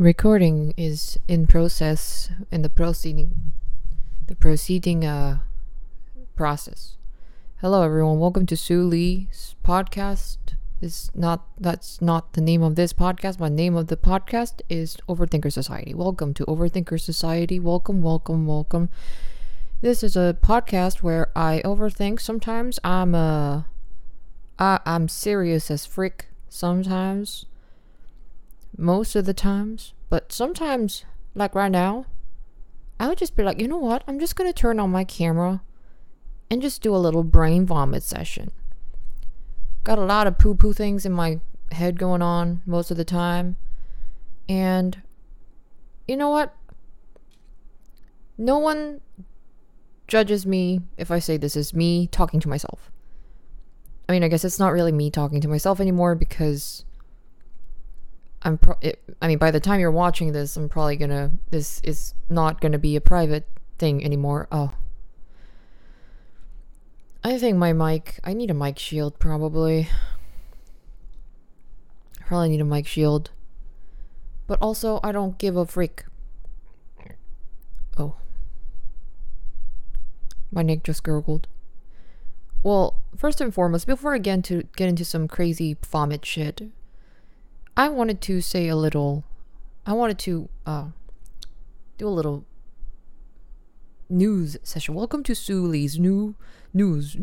recording is in process in the proceeding the proceeding uh process. Hello everyone, welcome to Sue Lee's podcast. Is not that's not the name of this podcast. My name of the podcast is Overthinker Society. Welcome to Overthinker Society. Welcome, welcome, welcome. This is a podcast where I overthink. Sometimes I'm uh I, I'm serious as frick sometimes most of the times, but sometimes, like right now, I would just be like, you know what? I'm just gonna turn on my camera and just do a little brain vomit session. Got a lot of poo poo things in my head going on most of the time. And you know what? No one judges me if I say this is me talking to myself. I mean, I guess it's not really me talking to myself anymore because I'm pro- it, I mean by the time you're watching this I'm probably to this is not to be a private thing anymore. Oh. I think my mic I need a mic shield probably. I probably need a mic shield. But also I don't give a freak. Oh. My neck just gurgled. Well, first and foremost, before I get into get into some crazy vomit shit, I wanted to say a little. I wanted to uh, do a little news session. Welcome to Suli's new news.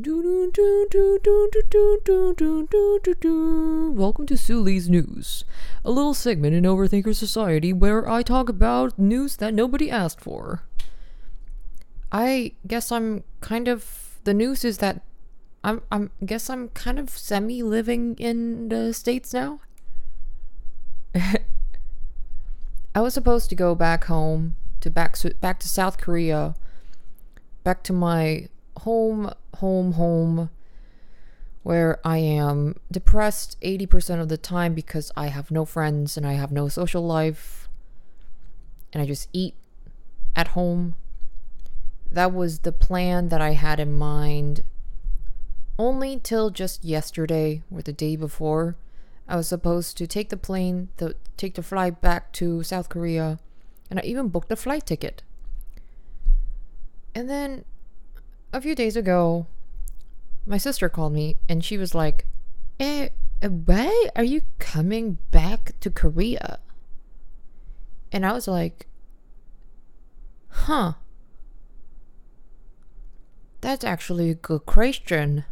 Welcome to Suli's news, a little segment in Overthinker Society where I talk about news that nobody asked for. I guess I'm kind of the news is that I'm I'm guess I'm kind of semi living in the states now. I was supposed to go back home to back to, back to South Korea, back to my home, home, home, where I am depressed 80% of the time because I have no friends and I have no social life, and I just eat at home. That was the plan that I had in mind only till just yesterday or the day before I was supposed to take the plane, to take the flight back to South Korea, and I even booked the flight ticket. And then a few days ago, my sister called me and she was like, eh, why are you coming back to Korea? And I was like, huh. That's actually a good question.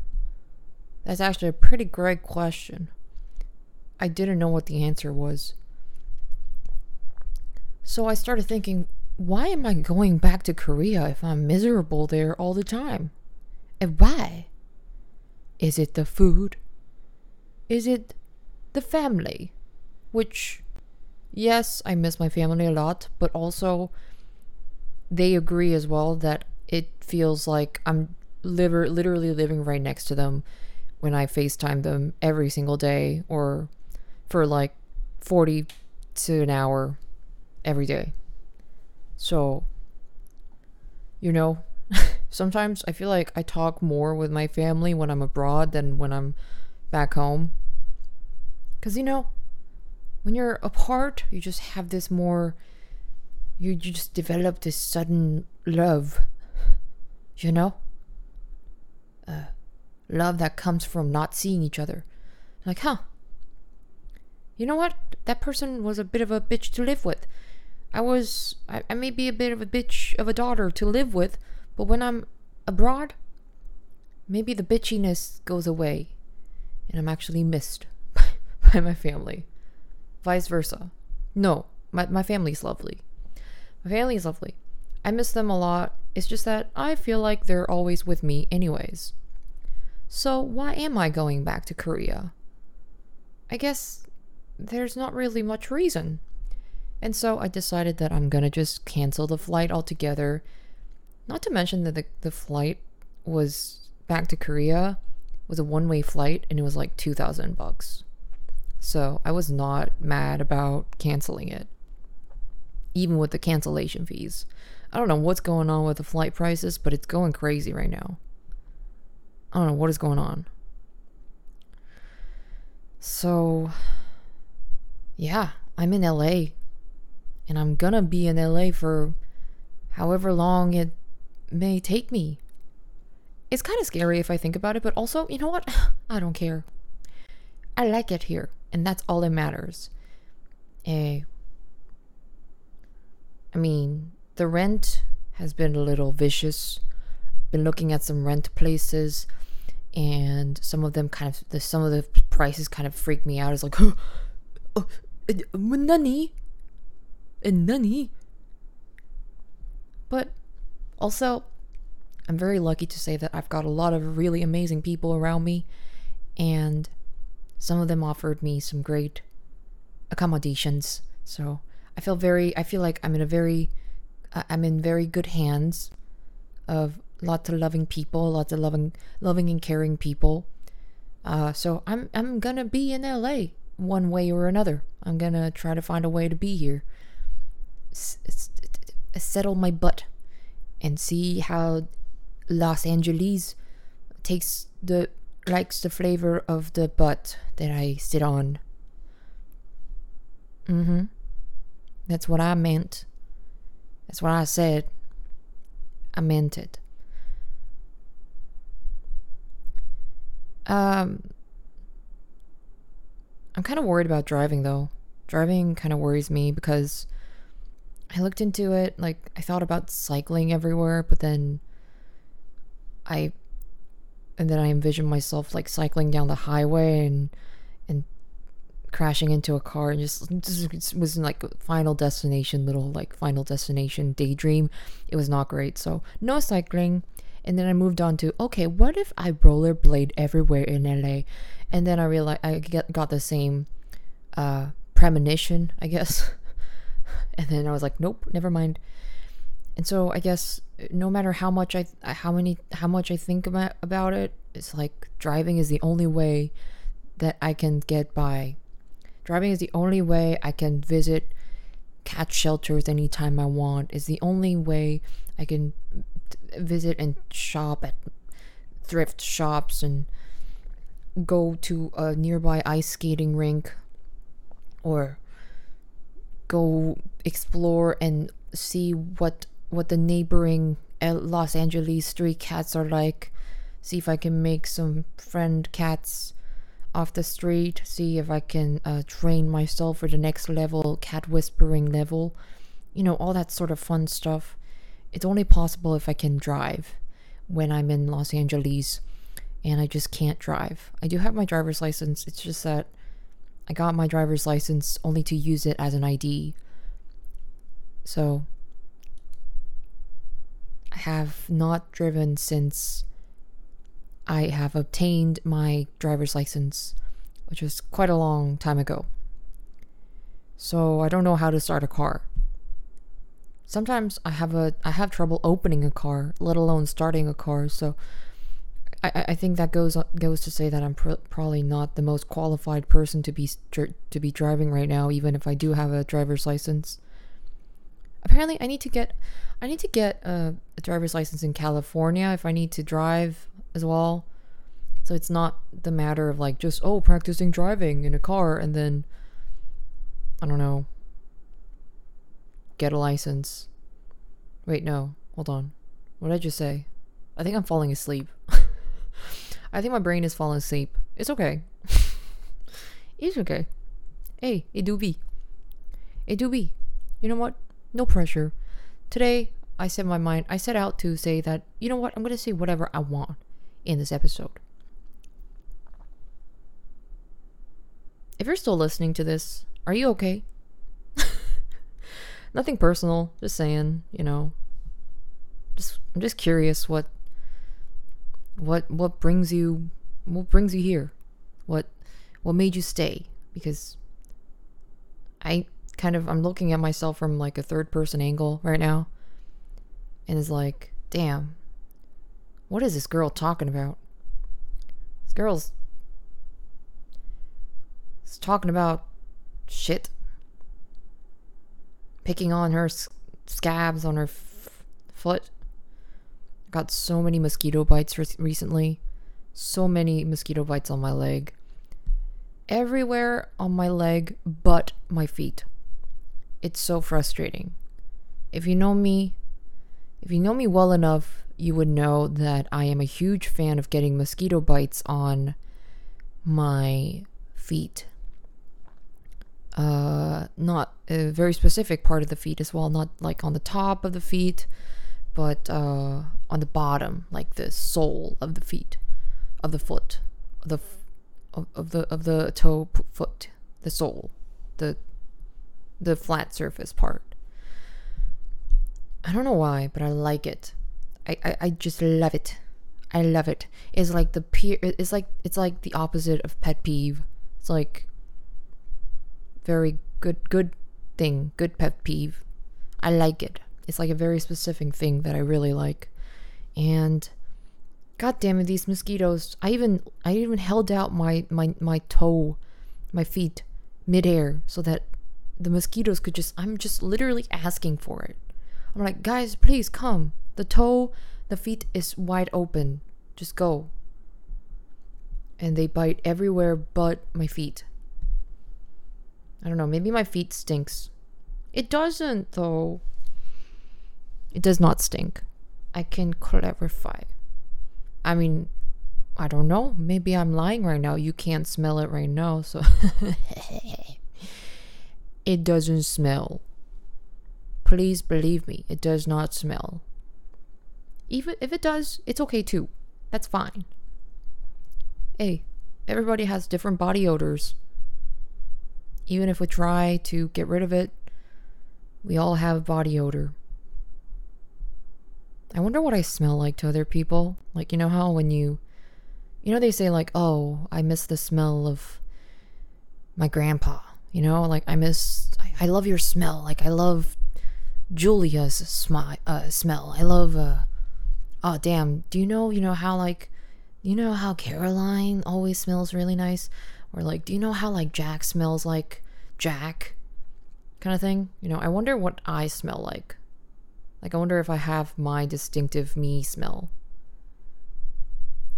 That's actually a pretty great question. I didn't know what the answer was. So I started thinking, why am I going back to Korea if I'm miserable there all the time? And why? Is it the food? Is it the family? Which, yes, I miss my family a lot, but also they agree as well that it feels like I'm literally living right next to them when I FaceTime them every single day or for like 40 to an hour every day. So, you know, sometimes I feel like I talk more with my family when I'm abroad than when I'm back home. Because, you know, when you're apart, you just have this more, you, you just develop this sudden love, you know? Uh, love that comes from not seeing each other. Like, huh, you know what? That person was a bit of a bitch to live with. I was, I, I may be a bit of a bitch of a daughter to live with, but when I'm abroad, maybe the bitchiness goes away and I'm actually missed by, by my family. Vice versa. No, my, my family's lovely. My family's lovely. I miss them a lot. It's just that I feel like they're always with me, anyways. So, why am I going back to Korea? I guess there's not really much reason. And so I decided that I'm gonna just cancel the flight altogether. Not to mention that the, the flight was back to Korea was a one way flight and it was like 2000 bucks. So I was not mad about canceling it, even with the cancellation fees. I don't know what's going on with the flight prices, but it's going crazy right now. I don't know what is going on. So yeah, I'm in LA. And I'm gonna be in LA for however long it may take me. It's kind of scary if I think about it, but also, you know what? I don't care. I like it here, and that's all that matters. Eh, I mean, the rent has been a little vicious. Been looking at some rent places, and some of them kind of the some of the prices kind of freak me out. It's like, oh, nani, nani. But also, I'm very lucky to say that I've got a lot of really amazing people around me, and some of them offered me some great accommodations. So I feel very, I feel like I'm in a very, I'm in very good hands of lots of loving people, lots of loving, loving and caring people. Uh, so I'm, I'm gonna be in LA one way or another. I'm gonna try to find a way to be here. S- s- settle my butt and see how Los Angeles takes the likes the flavor of the butt that I sit on. Mm-hmm. That's what I meant. That's what I said. I meant it. Um I'm kind of worried about driving though. Driving kind of worries me because I looked into it, like I thought about cycling everywhere, but then I and then I envisioned myself like cycling down the highway and and crashing into a car and just, just was like final destination little like final destination daydream. It was not great. So no cycling. And then I moved on to okay, what if I rollerblade everywhere in LA? And then I realized I get, got the same uh, premonition, I guess. and then I was like, nope, never mind. And so I guess no matter how much I how many how much I think about about it, it's like driving is the only way that I can get by. Driving is the only way I can visit cat shelters anytime I want. Is the only way I can visit and shop at thrift shops and go to a nearby ice skating rink or go explore and see what what the neighboring Los Angeles street cats are like. See if I can make some friend cats off the street. See if I can uh, train myself for the next level, cat whispering level. You know, all that sort of fun stuff. It's only possible if I can drive when I'm in Los Angeles and I just can't drive. I do have my driver's license. It's just that I got my driver's license only to use it as an ID. So I have not driven since I have obtained my driver's license, which was quite a long time ago. So I don't know how to start a car. Sometimes I have a I have trouble opening a car, let alone starting a car. So I, I think that goes goes to say that I'm pr- probably not the most qualified person to be to be driving right now, even if I do have a driver's license. Apparently, I need to get I need to get a, a driver's license in California if I need to drive as well. So it's not the matter of like just oh practicing driving in a car and then I don't know get a license. Wait, no. Hold on. What did I just say? I think I'm falling asleep. I think my brain is falling asleep. It's okay. it's okay. Hey, it do be. It do be. You know what? No pressure. Today, I set my mind, I set out to say that, you know what, I'm going to say whatever I want in this episode. If you're still listening to this, are you okay? Nothing personal, just saying, you know. Just I'm just curious what what what brings you what brings you here? What what made you stay? Because I kind of I'm looking at myself from like a third person angle right now and is like, damn, what is this girl talking about? This girl's is talking about shit. Picking on her scabs on her f- foot. Got so many mosquito bites re- recently. So many mosquito bites on my leg. Everywhere on my leg but my feet It's so frustrating. If you know me, if you know me well enough, you would know that I am a huge fan of getting mosquito bites on my feet. Uh, not a very specific part of the feet as well, not like on the top of the feet, but uh, on the bottom, like the sole of the feet, of the foot, the of, of the of the toe foot, the sole, the the flat surface part. I don't know why, but I like it. I, I, I just love it. I love it. It's like the peer. It's like it's like the opposite of pet peeve. It's like very good good thing, good pet peeve. I like it. It's like a very specific thing that I really like. And god damn it, these mosquitoes. I even I even held out my my my toe, my feet midair so that the mosquitoes could just I'm just literally asking for it. I'm like, guys, please come. The toe, the feet is wide open. Just go. And they bite everywhere but my feet. I don't know, maybe my feet stinks. It doesn't though. It does not stink. I can clarify. I mean, I don't know. Maybe I'm lying right now. You can't smell it right now, so it doesn't smell. Please believe me, it does not smell. Even if it does, it's okay too. That's fine. Hey, everybody has different body odors. Even if we try to get rid of it, we all have body odor. I wonder what I smell like to other people. Like, you know how when you, you know, they say, like, oh, I miss the smell of my grandpa. You know, like, I miss, I, I love your smell. Like, I love Julia's smi- uh, smell. I love, uh, oh, damn. Do you know, you know, how, like, you know how Caroline always smells really nice? Or, like, do you know how, like, Jack smells like Jack? Kind of thing. You know, I wonder what I smell like. Like, I wonder if I have my distinctive me smell.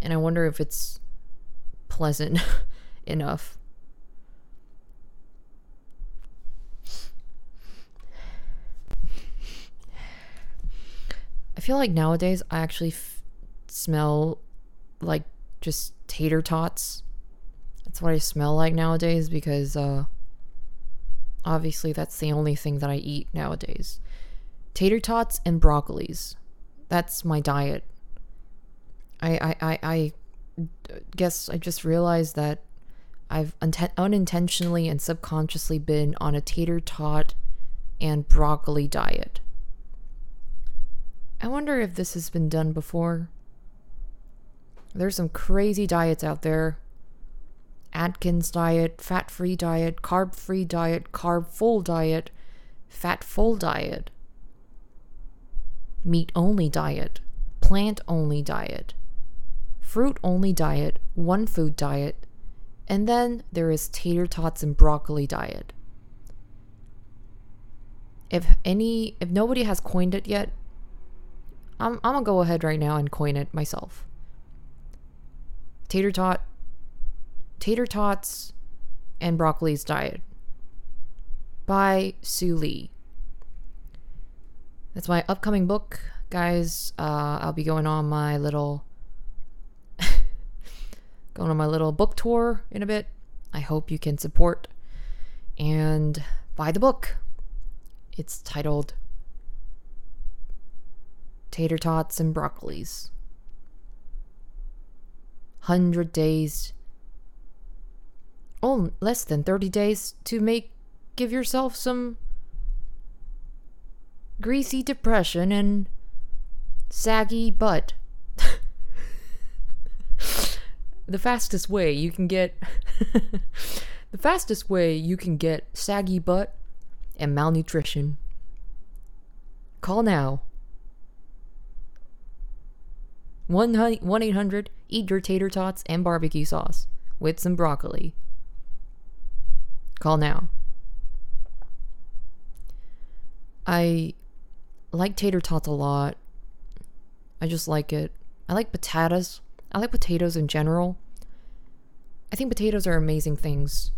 And I wonder if it's pleasant enough. I feel like nowadays I actually f- smell like just tater tots. That's what I smell like nowadays because uh obviously that's the only thing that I eat nowadays. Tater tots and broccolis. That's my diet. I I I, I guess I just realized that I've unintentionally and subconsciously been on a tater tot and broccoli diet. I wonder if this has been done before. There's some crazy diets out there. Atkins diet, fat free diet, carb free diet, carb full diet, fat full diet, meat only diet, plant only diet, fruit only diet, one food diet, and then there is tater tots and broccoli diet. If any if nobody has coined it yet, I'm, I'm gonna go ahead right now and coin it myself. Tater tot, tater tots, and broccoli's diet by Sue Lee. That's my upcoming book, guys. Uh, I'll be going on my little going on my little book tour in a bit. I hope you can support and buy the book. It's titled tater tots and broccolis. 100 days. Oh, less than 30 days to make give yourself some greasy depression and saggy butt. the fastest way you can get the fastest way you can get saggy butt and malnutrition. Call now 1 800 Eat Your Tater Tots and Barbecue Sauce with some broccoli. Call now. I like tater tots a lot. I just like it. I like potatoes. I like potatoes in general. I think potatoes are amazing things.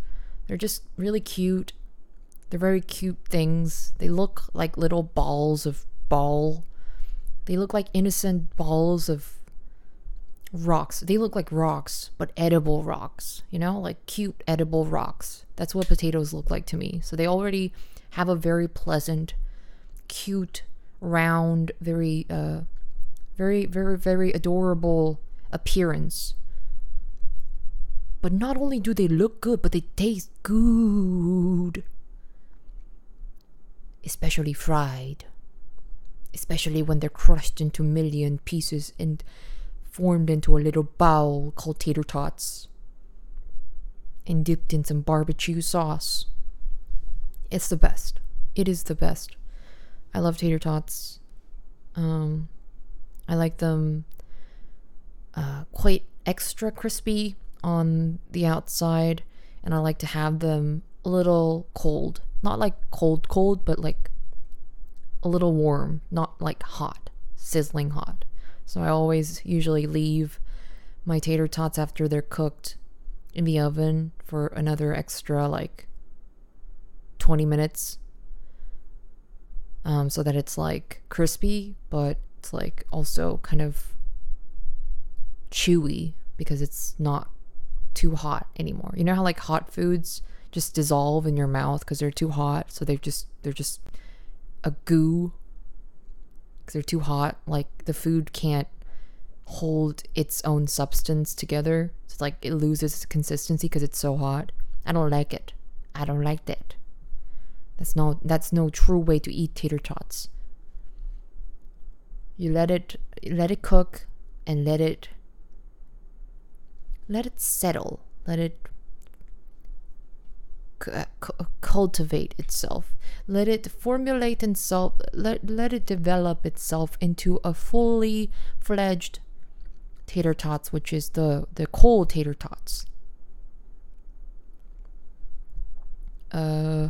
They're just really cute They're very cute things. They look like little balls of ball. They look like innocent balls of rocks. They look like rocks, but edible rocks, you know, like cute edible rocks. That's what potatoes look like to me. So they already have a very pleasant, cute, round, very uh very very very adorable appearance. But not only do they look good, but they taste good. Especially fried. Especially when they're crushed into million pieces and formed into a little bowl called tater tots. And dipped in some barbecue sauce. It's the best. It is the best. I love tater tots. Um, I like them uh, quite extra crispy on the outside, and I like to have them a little cold. Not like cold, cold, but like a little warm, not like hot, sizzling hot. So I always usually leave my tater tots after they're cooked in the oven for another extra like 20 minutes um, so that it's like crispy, but it's like also kind of chewy because it's not too hot anymore. You know how like hot foods just dissolve in your mouth because they're too hot, so they're just they're just a goo because they're too hot. Like the food can't hold its own substance together. It's like it loses its consistency because it's so hot. I don't like it. I don't like that. That's no that's no true way to eat tater tots. You let it let it cook and let it let it settle. Let it cultivate itself. Let it formulate itself. Let, let it develop itself into a fully fledged tater tots, which is the, the cold tater tots. Uh,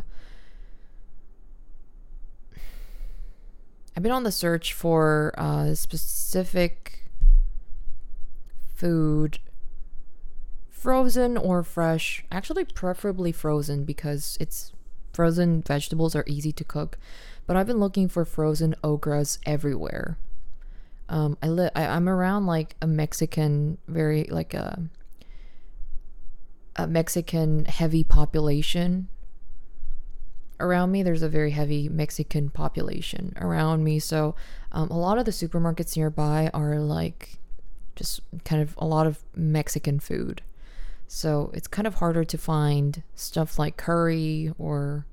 I've been on the search for uh, specific food frozen or fresh. Actually, preferably frozen because it's frozen vegetables are easy to cook. But I've been looking for frozen okras everywhere. Um, I live. I'm around like a Mexican, very like a a Mexican heavy population around me. There's a very heavy Mexican population around me, so um, a lot of the supermarkets nearby are like just kind of a lot of Mexican food. So it's kind of harder to find stuff like curry or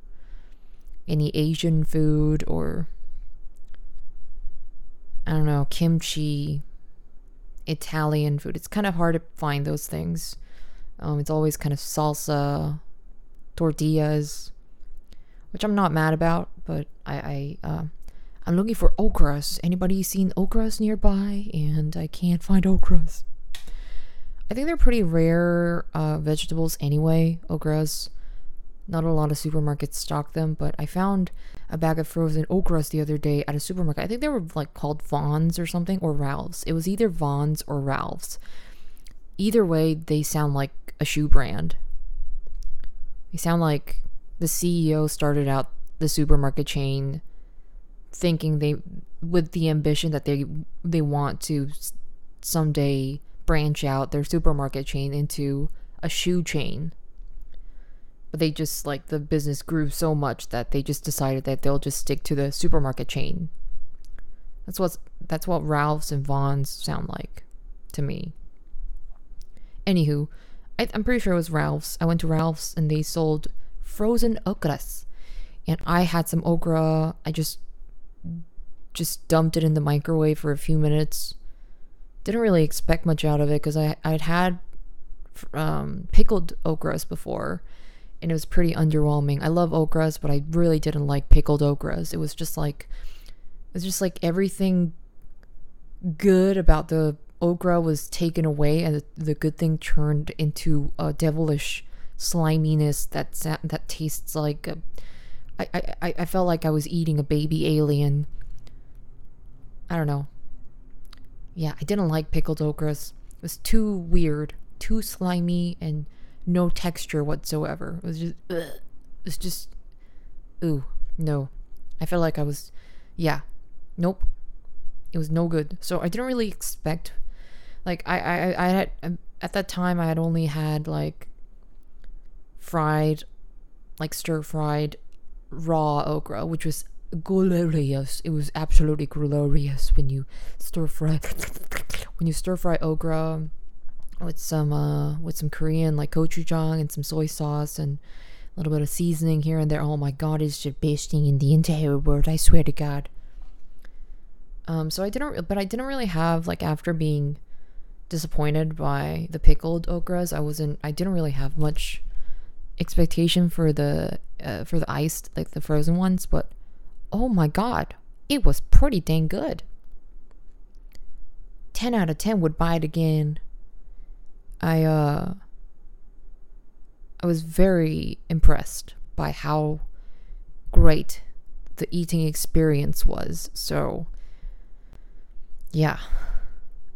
any Asian food or I don't know, kimchi, Italian food. It's kind of hard to find those things. Um, it's always kind of salsa, tortillas, which I'm not mad about, but I, I uh, I'm looking for okras. Anybody seen okras nearby? And I can't find okras. I think they're pretty rare uh, vegetables anyway, okras. Not a lot of supermarkets stock them, but I found a bag of frozen okras the other day at a supermarket. I think they were like called Vons or something, or Ralph's. It was either Vons or Ralph's. Either way, they sound like a shoe brand. They sound like the CEO started out the supermarket chain thinking they with the ambition that they they want to someday branch out their supermarket chain into a shoe chain. But they just like the business grew so much that they just decided that they'll just stick to the supermarket chain. That's what that's what Ralph's and Vons sound like to me. Anywho, I, I'm pretty sure it was Ralph's. I went to Ralph's and they sold frozen okras, and I had some okra. I just just dumped it in the microwave for a few minutes didn't really expect much out of it because I I'd had um, pickled okras before, and it was pretty underwhelming. I love okras, but I really didn't like pickled okras. It was just like it was just like everything good about the okra was taken away, and the, the good thing turned into a devilish sliminess that that tastes like. A, I, I, I felt like I was eating a baby alien. I don't know. Yeah, I didn't like pickled okras. It was too weird, too slimy, and no texture whatsoever. It was just, ugh. it was just ooh, no. I felt like I was, yeah, nope. It was no good. So I didn't really expect, like, I, I, I had, at that time, I had only had, like, fried, like, stir fried raw okra, which was glorious. It was absolutely glorious when you stir fry, when you stir fry okra with some, uh, with some Korean, like, gochujang and some soy sauce and, a little bit of seasoning here and there. Oh my god, it's just basting in the entire world. I swear to God. Um, so I didn't, but I didn't really have like after being disappointed by the pickled okras. I wasn't. I didn't really have much expectation for the uh, for the iced like the frozen ones. But oh my god, it was pretty dang good. Ten out of ten would buy it again. I uh I was very impressed by how great the eating experience was. So, yeah.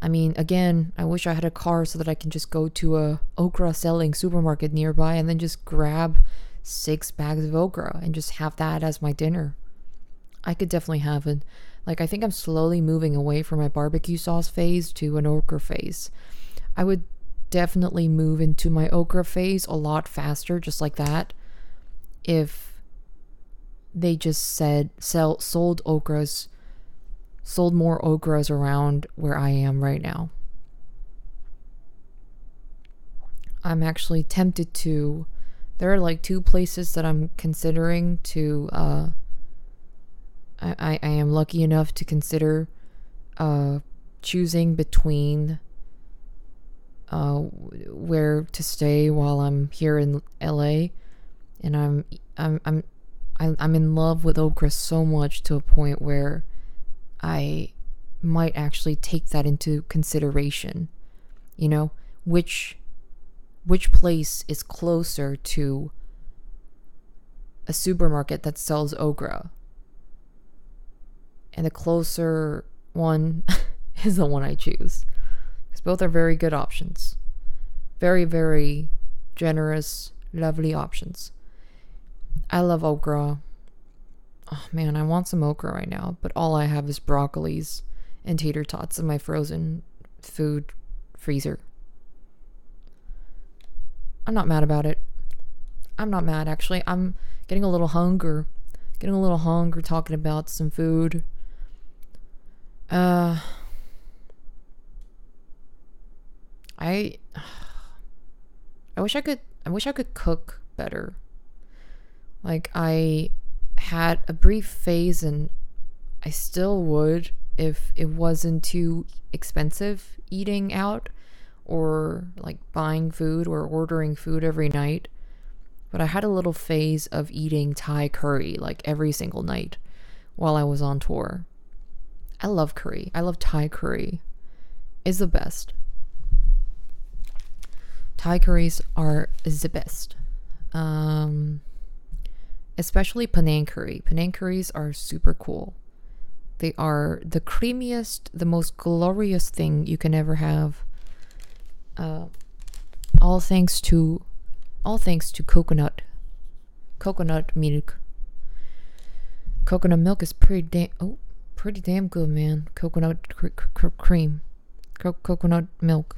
I mean, again, I wish I had a car so that I can just go to a okra selling supermarket nearby and then just grab six bags of okra and just have that as my dinner. I could definitely have it. Like, I think I'm slowly moving away from my barbecue sauce phase to an okra phase. I would definitely move into my okra phase a lot faster, just like that. If they just said sell sold okras, sold more okras around where I am right now. I'm actually tempted to. There are like two places that I'm considering to. Uh, I, I, am lucky enough to consider uh, choosing between uh, where to stay while I'm here in LA, and I'm I'm I'm I'm in love with okra so much to a point where I might actually take that into consideration. You know, which which place is closer to a supermarket that sells okra. And the closer one is the one I choose because both are very good options. Very, very generous, lovely options. I love okra. Oh man, I want some okra right now, but all I have is broccolis and tater tots in my frozen food freezer. I'm not mad about it. I'm not mad actually. I'm getting a little hunger. Getting a little hunger talking about some food. Uh I I wish I could I wish I could cook better. Like I had a brief phase and I still would if it wasn't too expensive eating out or like buying food or ordering food every night. But I had a little phase of eating Thai curry like every single night while I was on tour. I love curry. I love Thai curry. It's the best. Thai curries are the best. Um, especially Penang curry. Penang curries are super cool. They are the creamiest, the most glorious thing you can ever have. Uh, all thanks to, all thanks to coconut, coconut milk. Coconut milk is pretty damn, oh, pretty damn good, man. Coconut cr- cr- cream, Co- coconut milk.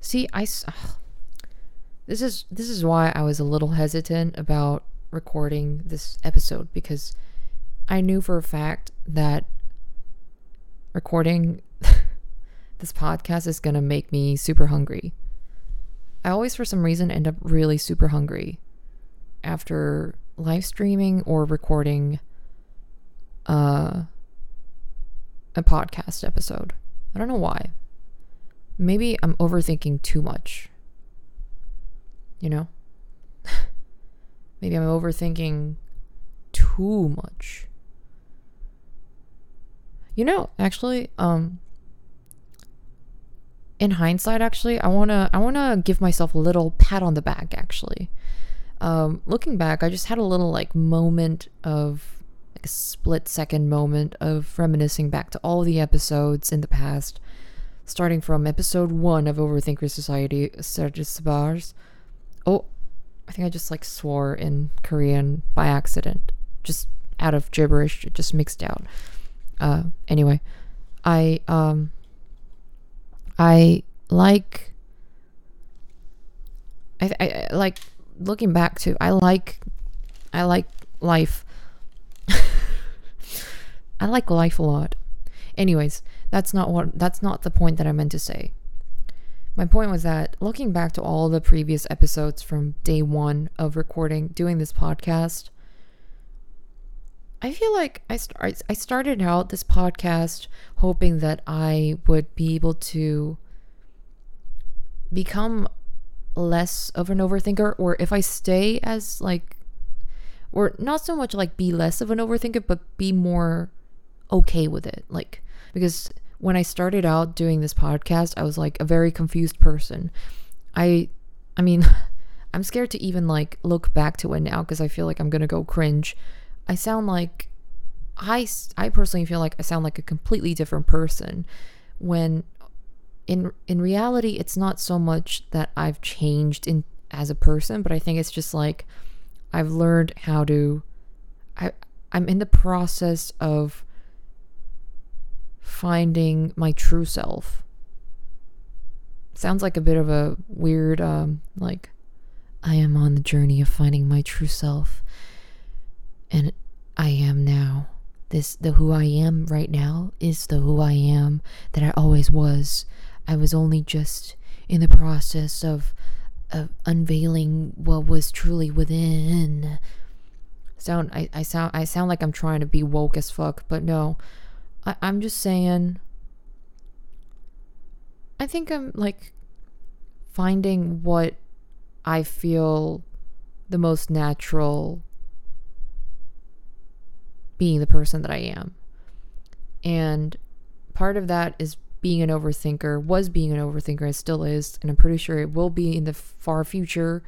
See, I ugh. This is this is why I was a little hesitant about recording this episode because I knew for a fact that recording this podcast is going to make me super hungry. I always for some reason end up really super hungry after live streaming or recording uh, a podcast episode. I don't know why maybe I'm overthinking too much. You know? maybe I'm overthinking too much. You know, actually, um in hindsight actually, I want to I want to give myself a little pat on the back actually. Um looking back, I just had a little like moment of like a split second moment of reminiscing back to all the episodes in the past starting from episode 1 of Overthinker Society, Sergis Bars. Oh, I think I just like swore in Korean by accident, just out of gibberish. Just mixed out. Uh, anyway, I um, I like. I, I, I like looking back to. I like, I like life. I like life a lot. Anyways, that's not what. That's not the point that I meant to say. My point was that looking back to all the previous episodes from day one of recording, doing this podcast, I feel like I, start, I started out this podcast hoping that I would be able to become less of an overthinker, or if I stay as like, or not so much like be less of an overthinker, but be more okay with it. Like, because when I started out doing this podcast, I was like a very confused person. I I mean, I'm scared to even like look back to it now because I feel like I'm going to go cringe. I sound like I I personally feel like I sound like a completely different person when in in reality it's not so much that I've changed in as a person, but I think it's just like I've learned how to I I'm in the process of finding my true self. Sounds like a bit of a weird, um, like, I am on the journey of finding my true self. And I am now. This, the who I am right now, is the who I am that I always was. I was only just in the process of, of unveiling what was truly within. Sound I, I sound I sound like I'm trying to be woke as fuck, but no. I, I'm just saying. I think I'm like finding what I feel the most natural being the person that I am. And part of that is being an overthinker, was being an overthinker, it still is, and I'm pretty sure it will be in the far future.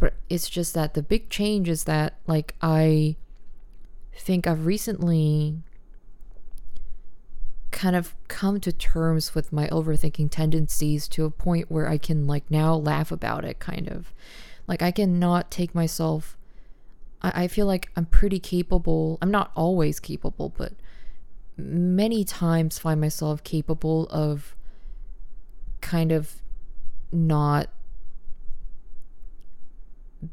But it's just that the big change is that, like, I think I've recently kind of come to terms with my overthinking tendencies to a point where I can like now laugh about it kind of. Like I can not take myself I, I feel like I'm pretty capable. I'm not always capable, but many times find myself capable of kind of not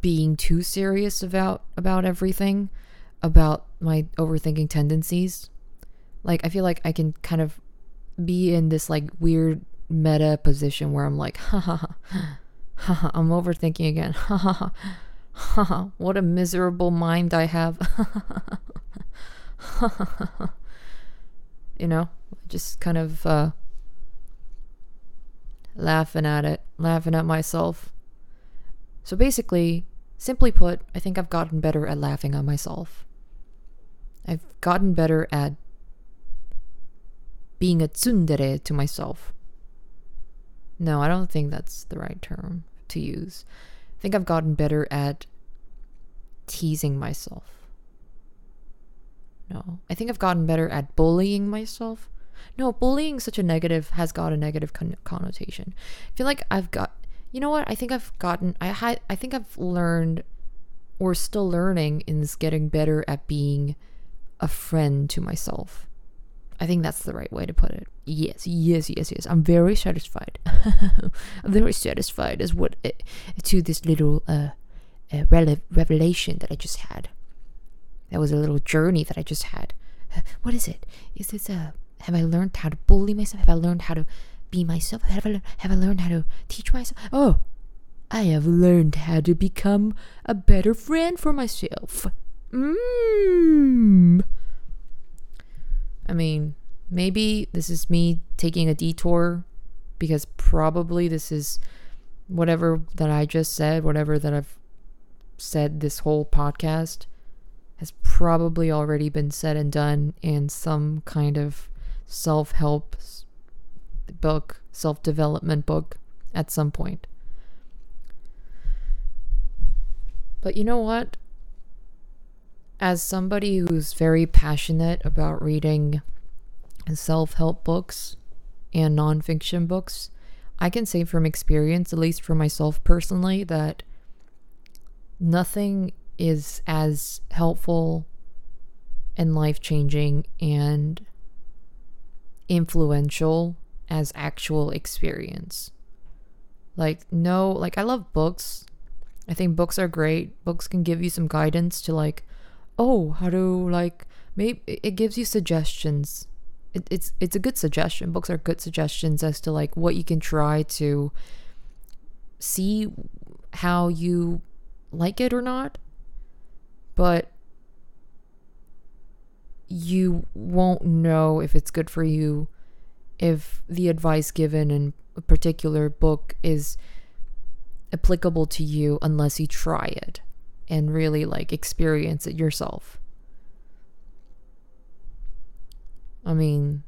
being too serious about about everything about my overthinking tendencies like I feel like I can kind of be in this like weird meta position where I'm like, ha ha ha, ha, ha I'm overthinking again. Ha ha ha, ha ha. What a miserable mind I have. you know, just kind of uh, laughing at it, laughing at myself. So basically, simply put, I think I've gotten better at laughing at myself. I've gotten better at being a tsundere to myself. No, I don't think that's the right term to use. I think I've gotten better at teasing myself. No, I think I've gotten better at bullying myself. No, bullying such a negative has got a negative con- connotation. I feel like I've got you know what? I think I've gotten I had I think I've learned or still learning is getting better at being a friend to myself. I think that's the right way to put it. Yes, yes, yes, yes. I'm very satisfied. I'm very satisfied as what uh, to this little uh, uh rele- revelation that I just had. That was a little journey that I just had. What is it? Is this a? Uh, have I learned how to bully myself? Have I learned how to be myself? Have I have I learned how to teach myself? Oh, I have learned how to become a better friend for myself. Mmm. I mean, maybe this is me taking a detour because probably this is whatever that I just said, whatever that I've said this whole podcast has probably already been said and done in some kind of self help book, self development book at some point. But you know what? As somebody who's very passionate about reading self help books and nonfiction books, I can say from experience, at least for myself personally, that nothing is as helpful and life changing and influential as actual experience. Like, no, like, I love books. I think books are great. Books can give you some guidance to, like, oh, how to, like, maybe it gives you suggestions. It, it's it's a good suggestion. Books are good suggestions as to like what you can try to see how you like it or not. But you won't know if it's good for you if the advice given in a particular book is applicable to you unless you try it and really like experience it yourself. I mean,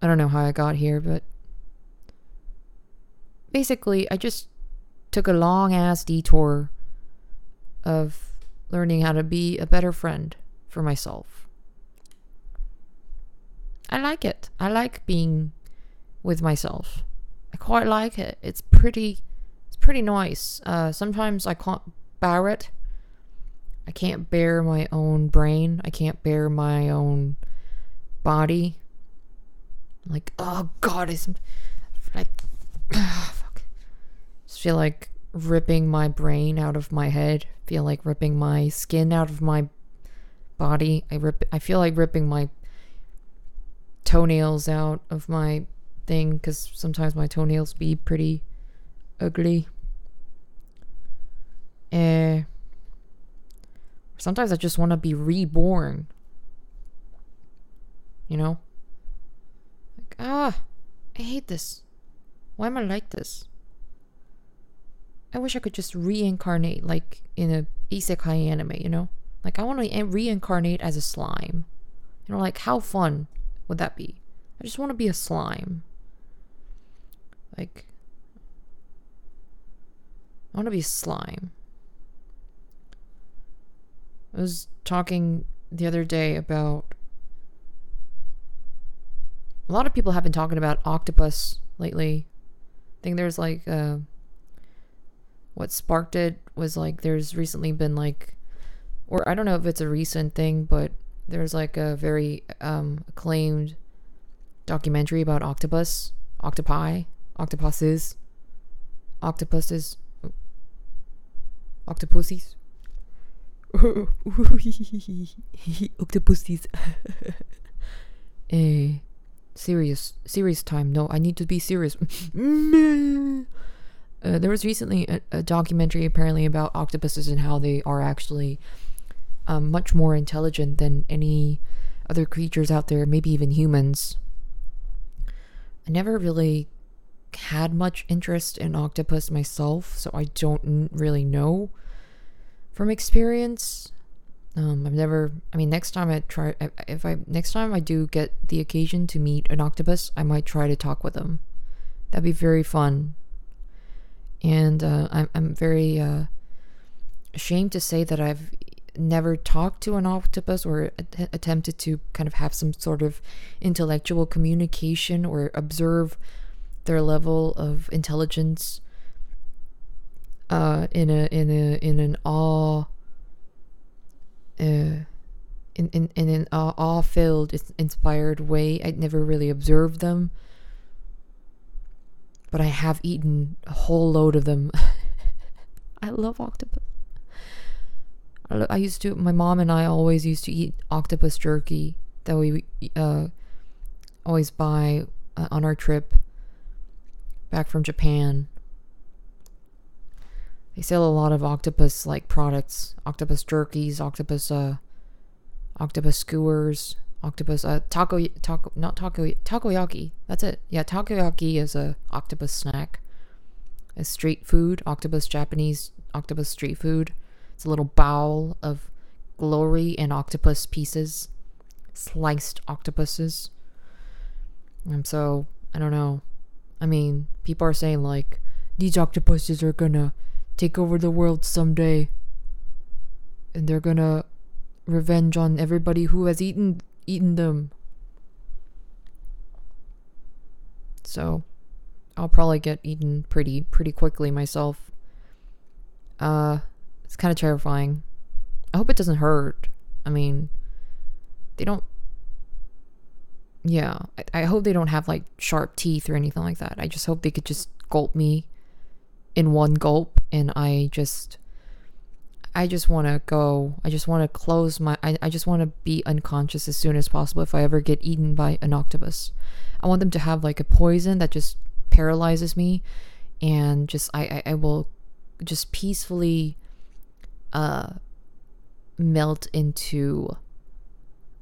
I don't know how I got here, but basically, I just took a long ass detour of learning how to be a better friend for myself. I like it. I like being with myself. I quite like it. It's pretty pretty nice. Uh, sometimes I can't bear it. I can't bear my own brain. I can't bear my own body. Like, oh god, I like oh, fuck. Just feel like ripping my brain out of my head. Feel like ripping my skin out of my body. I rip I feel like ripping my toenails out of my thing cuz sometimes my toenails be pretty ugly. Eh sometimes I just want to be reborn. You know? Like, ah, I hate this. Why am I like this? I wish I could just reincarnate like in a isekai anime, you know? Like I want to reincarnate as a slime. You know, like how fun would that be? I just want to be a slime. Like I want to be a slime. I was talking the other day about a lot of people have been talking about octopus lately. I think there's like uh, what sparked it was like there's recently been like or I don't know if it's a recent thing, but there's like a very um, acclaimed documentary about octopus, octopi, octopuses, octopuses, octopuses. Octopuses. eh, serious, serious time. No, I need to be serious. uh, there was recently a, a, documentary apparently about octopuses and how they are actually um, much more intelligent than any other creatures out there, maybe even humans. I never really had much interest in octopus myself, so I don't really know from experience. Um, I've never. I mean, next time I try, if I next time I do get the occasion to meet an octopus, I might try to talk with them. That'd be very fun. And uh, I'm I'm very uh, ashamed to say that I've never talked to an octopus or att- attempted to kind of have some sort of intellectual communication or observe their level of intelligence uh, in a in a in an awe uh, in, in, in an awe filled, inspired way. I'd never really observed them. But I have eaten a whole load of them. I love octopus. I, I used to, my mom and I always used to eat octopus jerky that we uh, always buy uh, on our trip back from Japan. They sell a lot of octopus like products, octopus jerkies, octopus uh octopus skewers, octopus uh taco taco not taco takoyaki. That's it. Yeah, takoyaki is a octopus snack. A street food, octopus Japanese octopus street food. It's a little bowl of glory and octopus pieces, sliced octopuses. And so, I don't know. I mean, people are saying like these octopuses are gonna take over the world someday. And they're gonna revenge on everybody who has eaten eaten them. So I'll probably get eaten pretty pretty quickly myself. Uh, it's kind of terrifying. I hope it doesn't hurt. I mean, they don't. Yeah, I, I hope they don't have like sharp teeth or anything like that. I just hope they could just gulp me in one gulp and I just I just want to go. I just want to close my. I, I just want to be unconscious as soon as possible if I ever get eaten by an octopus. I want them to have like a poison that just paralyzes me and just I, I, I will just peacefully uh melt into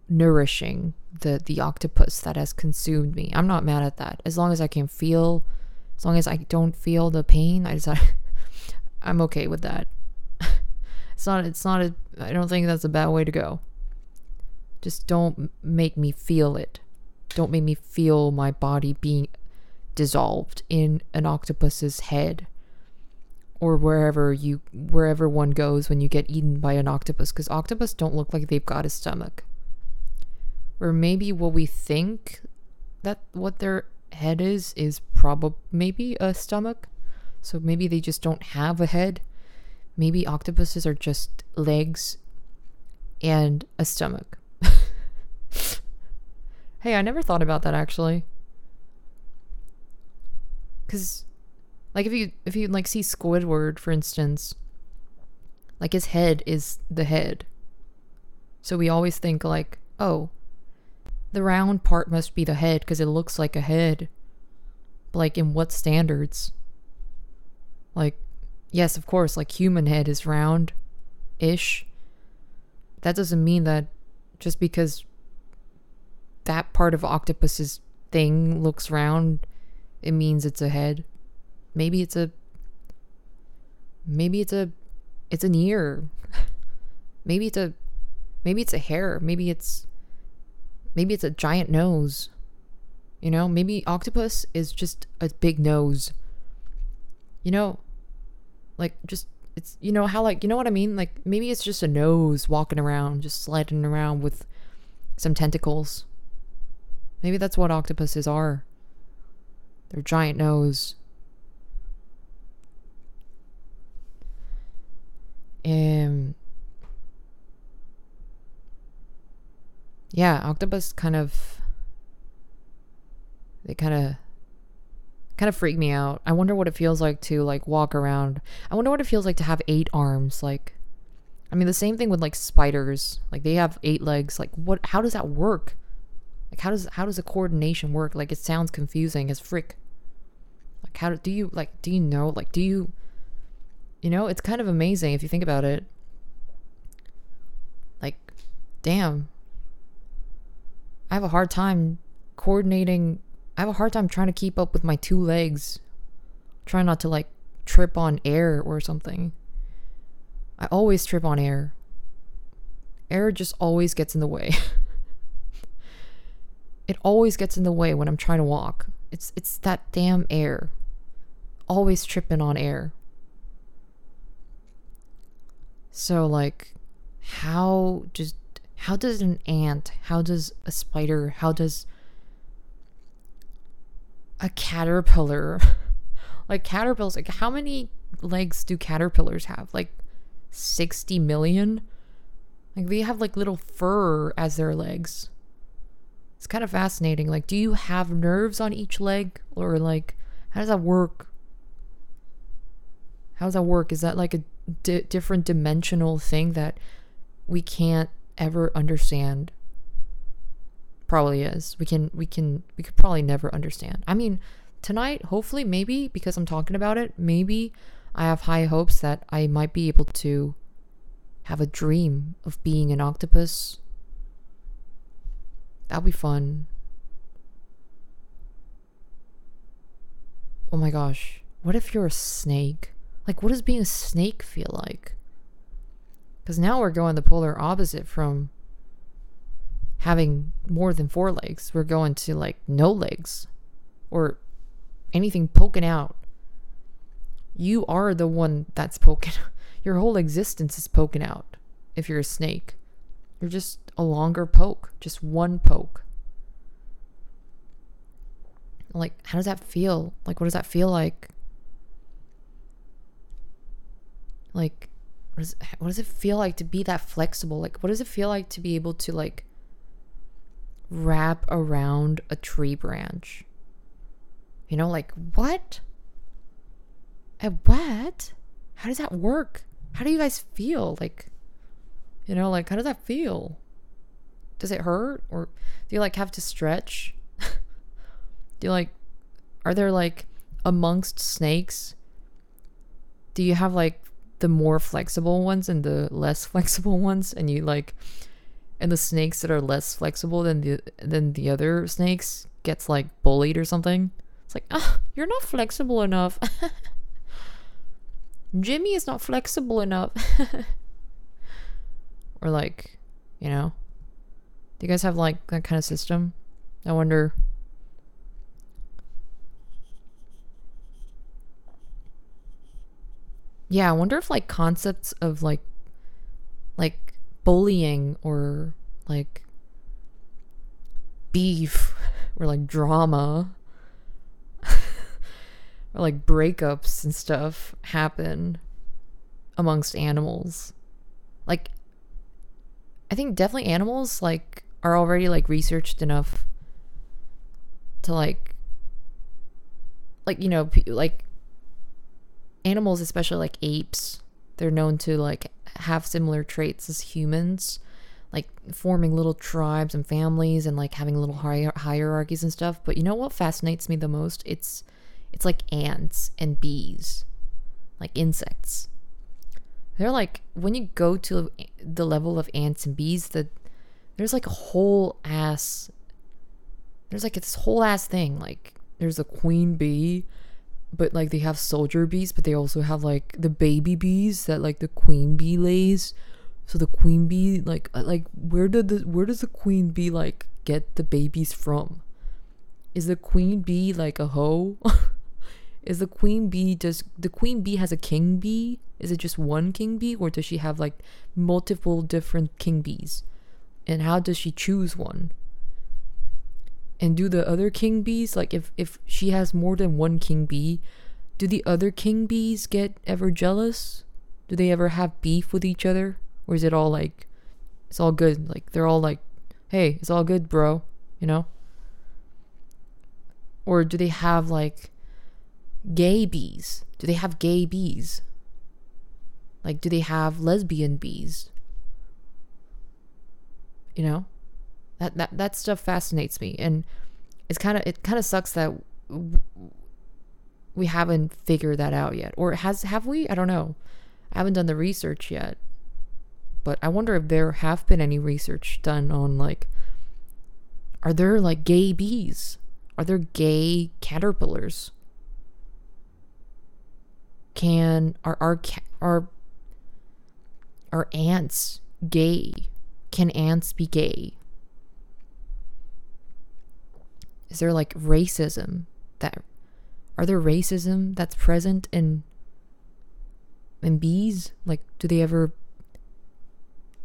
nourishing the the octopus that has consumed me. I'm not mad at that. As long as I can feel as long as I don't feel the pain, I decide I'm okay with that. it's not it's not a I don't think that's a bad way to go. Just don't make me feel it. Don't make me feel my body being dissolved in an octopus's head or wherever you wherever one goes when you get eaten by an octopus cuz octopus don't look like they've got a stomach. Or maybe what we think that what their head is is probably maybe a stomach. So maybe they just don't have a head. Maybe octopuses are just legs and a stomach. hey, I never thought about that actually. Cuz like if you if you like see Squidward for instance, like his head is the head. So we always think like, oh, the round part must be the head because it looks like a head. But like in what standards? Like yes, of course, like human head is round ish. That doesn't mean that just because that part of octopus's thing looks round, it means it's a head. Maybe it's a maybe it's a it's an ear. maybe it's a maybe it's a hair. Maybe it's maybe it's a giant nose. You know, maybe octopus is just a big nose. You know, like just it's you know how like you know what I mean? Like maybe it's just a nose walking around, just sliding around with some tentacles. Maybe that's what octopuses are. They're giant nose. Um yeah, octopus kind of they kind of kind of freak me out. I wonder what it feels like to like walk around. I wonder what it feels like to have eight arms like I mean the same thing with like spiders. Like they have eight legs. Like what how does that work? Like how does how does the coordination work? Like it sounds confusing as frick. Like how do you like do you know like do you you know, it's kind of amazing if you think about it. Like damn, I have a hard time coordinating. I have a hard time trying to keep up with my two legs. Trying not to like trip on air or something. I always trip on air. Air just always gets in the way. it always gets in the way when I'm trying to walk. It's it's that damn air. Always tripping on air. So like how just how does an ant, how does a spider, how does a caterpillar, like caterpillars, like how many legs do caterpillars have? Like 60 million? Like they have like little fur as their legs. It's kind of fascinating. Like, do you have nerves on each leg? Or like, how does that work? How does that work? Is that like a di- different dimensional thing that we can't ever understand? Probably is. We can we can we could probably never understand. I mean tonight hopefully maybe because i'm talking about it maybe i have high hopes that i might be able to have a dream of being an octopus. That'll be fun. Oh my gosh. What if you're a snake? Like what does being a snake feel like because now we're going the polar opposite from having more than four legs. We're going to like no legs or anything poking out. You are the one that's poking. Your whole existence is poking out if you're a snake. You're just a longer poke, just one poke. Like, how does that feel? Like, what does that feel like? Like, what does, what does it feel like to be that flexible? Like, what does it feel like to be able to, like, wrap around a tree branch? You know, like, what? At what? How does that work? How do you guys feel? Like, you know, like, how does that feel? Does it hurt? Or do you, like, have to stretch? do you, like, are there, like, amongst snakes, do you have, like, the more flexible ones and the less flexible ones? And you, like, and the snakes that are less flexible than the than the other snakes gets like bullied or something. It's like, ah, you're not flexible enough. Jimmy is not flexible enough. or like, you know, do you guys have like that kind of system? I wonder. Yeah, I wonder if like concepts of like like bullying or like beef or like drama or like breakups and stuff happen amongst animals. Like I think definitely animals like are already like researched enough to like like you know like animals especially like apes they're known to like have similar traits as humans like forming little tribes and families and like having little hier- hierarchies and stuff. But you know what fascinates me the most? It's it's like ants and bees like insects. They're like when you go to the level of ants and bees that there's like a whole ass there's like this whole ass thing. Like there's a queen bee but like they have soldier bees but they also have like the baby bees that like the queen bee lays. So the queen bee like uh, like where did the where does the queen bee like get the babies from? Is the queen bee like a hoe? Is the queen bee does the queen bee has a king bee? Is it just one king bee or does she have like multiple different king bees? And how does she choose one and do the other king bees like if if she has more than one king bee do the other king bees get ever jealous? Do they ever have beef with each other? Or is it all like it's all good? Like they're all like hey it's all good bro you know? Or do they have like gay bees? Do they have gay bees? Like do they have lesbian bees? You know that that that stuff fascinates me, and it's kind of it kind of sucks that we haven't figured that out yet, or has have we? I don't know. I haven't done the research yet, but I wonder if there have been any research done on like, are there like gay bees? Are there gay caterpillars? Can are are are are ants gay? Can ants be gay? Is there like racism that are there racism that's present in in bees? Like do they ever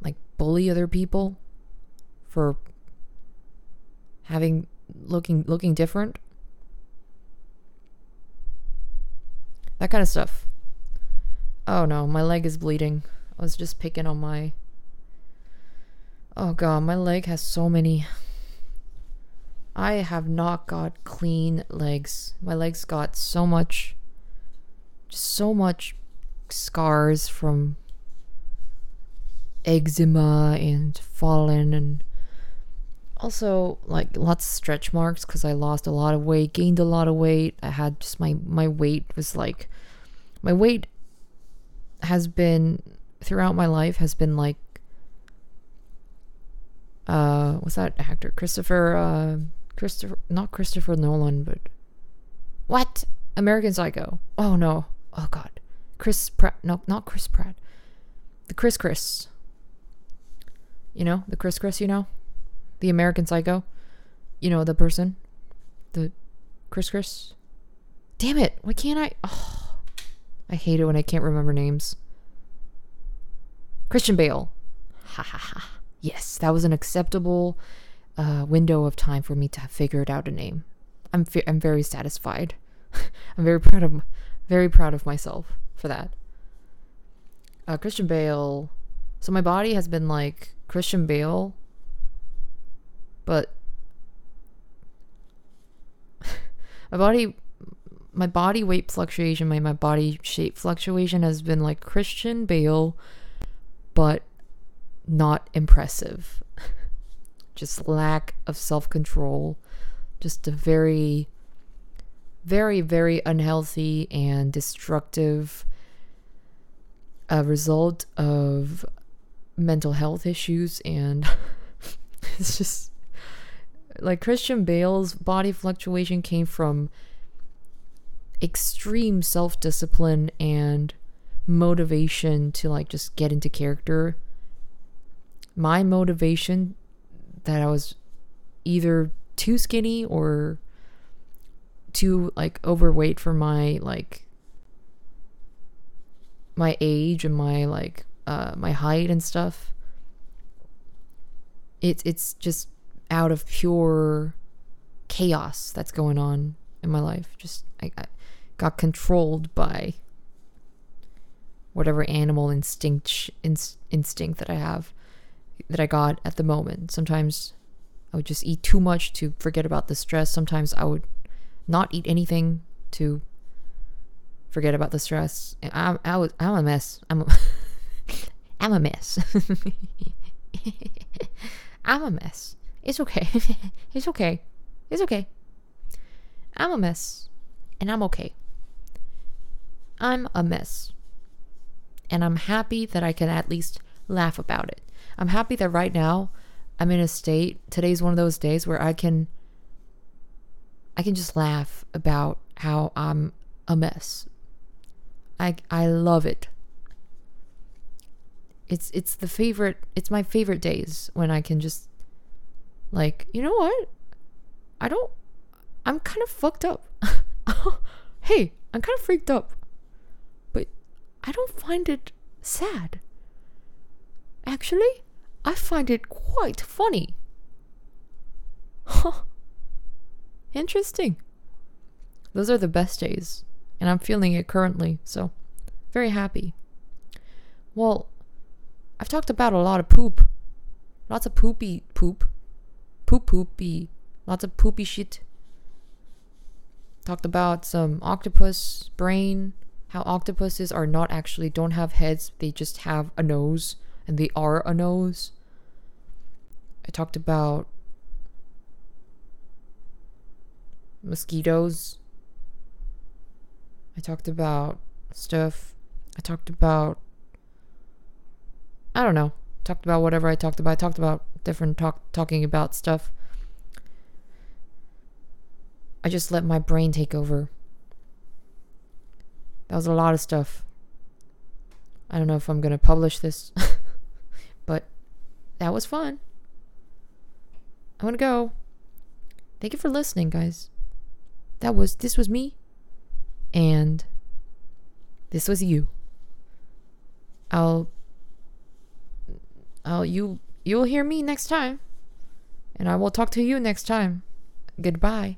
like bully other people for having looking looking different? That kind of stuff. Oh no my leg is bleeding. I was just picking on my oh god my leg has so many I have not got clean legs. My legs got so much, just so much scars from eczema and fallen and also like lots of stretch marks because I lost a lot of weight, gained a lot of weight. I had just my my weight was like my weight has been throughout my life has been like uh what's that actor Christopher uh Christopher, not Christopher Nolan, but what? American Psycho. Oh no. Oh god. Chris Pratt. No, not Chris Pratt. The Chris Chris. You know the Chris Chris. You know, the American Psycho. You know the person. The Chris Chris. Damn it! Why can't I? Oh, I hate it when I can't remember names. Christian Bale. Ha ha ha. Yes, that was an acceptable uh, window of time for me to have figured out a name. I'm fe- I'm very satisfied. I'm very proud of very proud of myself for that. uh, Christian Bale. So my body has been like Christian Bale, but my body, my body weight fluctuation, my my body shape fluctuation has been like Christian Bale, but not impressive. Just lack of self control, just a very, very, very unhealthy and destructive a result of mental health issues and it's just like Christian Bale's body fluctuation came from extreme self-discipline and motivation to like just get into character. My motivation that I was either too skinny or too like overweight for my like my age and my like uh, my height and stuff. It's it's just out of pure chaos that's going on in my life. Just I, I got controlled by whatever animal instinct inst- instinct that I have that I got at the moment. Sometimes I would just eat too much to forget about the stress. Sometimes I would not eat anything to forget about the stress. I, I was, I'm a mess. I'm a, I'm a mess. I'm a mess. It's okay. it's okay. It's okay. I'm a mess. And I'm okay. I'm a mess. And I'm happy that I can at least laugh about it. I'm happy that right now I'm in a state. Today's one of those days where I can I can just laugh about how I'm a mess. I I love it. It's it's the favorite it's my favorite days when I can just like, you know what? I don't I'm kind of fucked up. hey, I'm kind of freaked up. But I don't find it sad. Actually, I find it quite funny. Huh. Interesting. Those are the best days and I'm feeling it currently, so very happy. Well, I've talked about a lot of poop. Lots of poopy poop. Poop poopy. Lots of poopy shit. Talked about some octopus brain, how octopuses are not actually don't have heads, they just have a nose and they are a nose. I talked about mosquitoes I talked about stuff. I talked about I don't know. Talked about whatever I talked about. I talked about different talk talking about stuff. I just let my brain take over. That was a lot of stuff. I don't know if I'm going to publish this, but that was fun. I'm going to go. Thank you for listening, guys. That was this was me and this was you. I'll I'll you you'll hear me next time. And I will talk to you next time. Goodbye.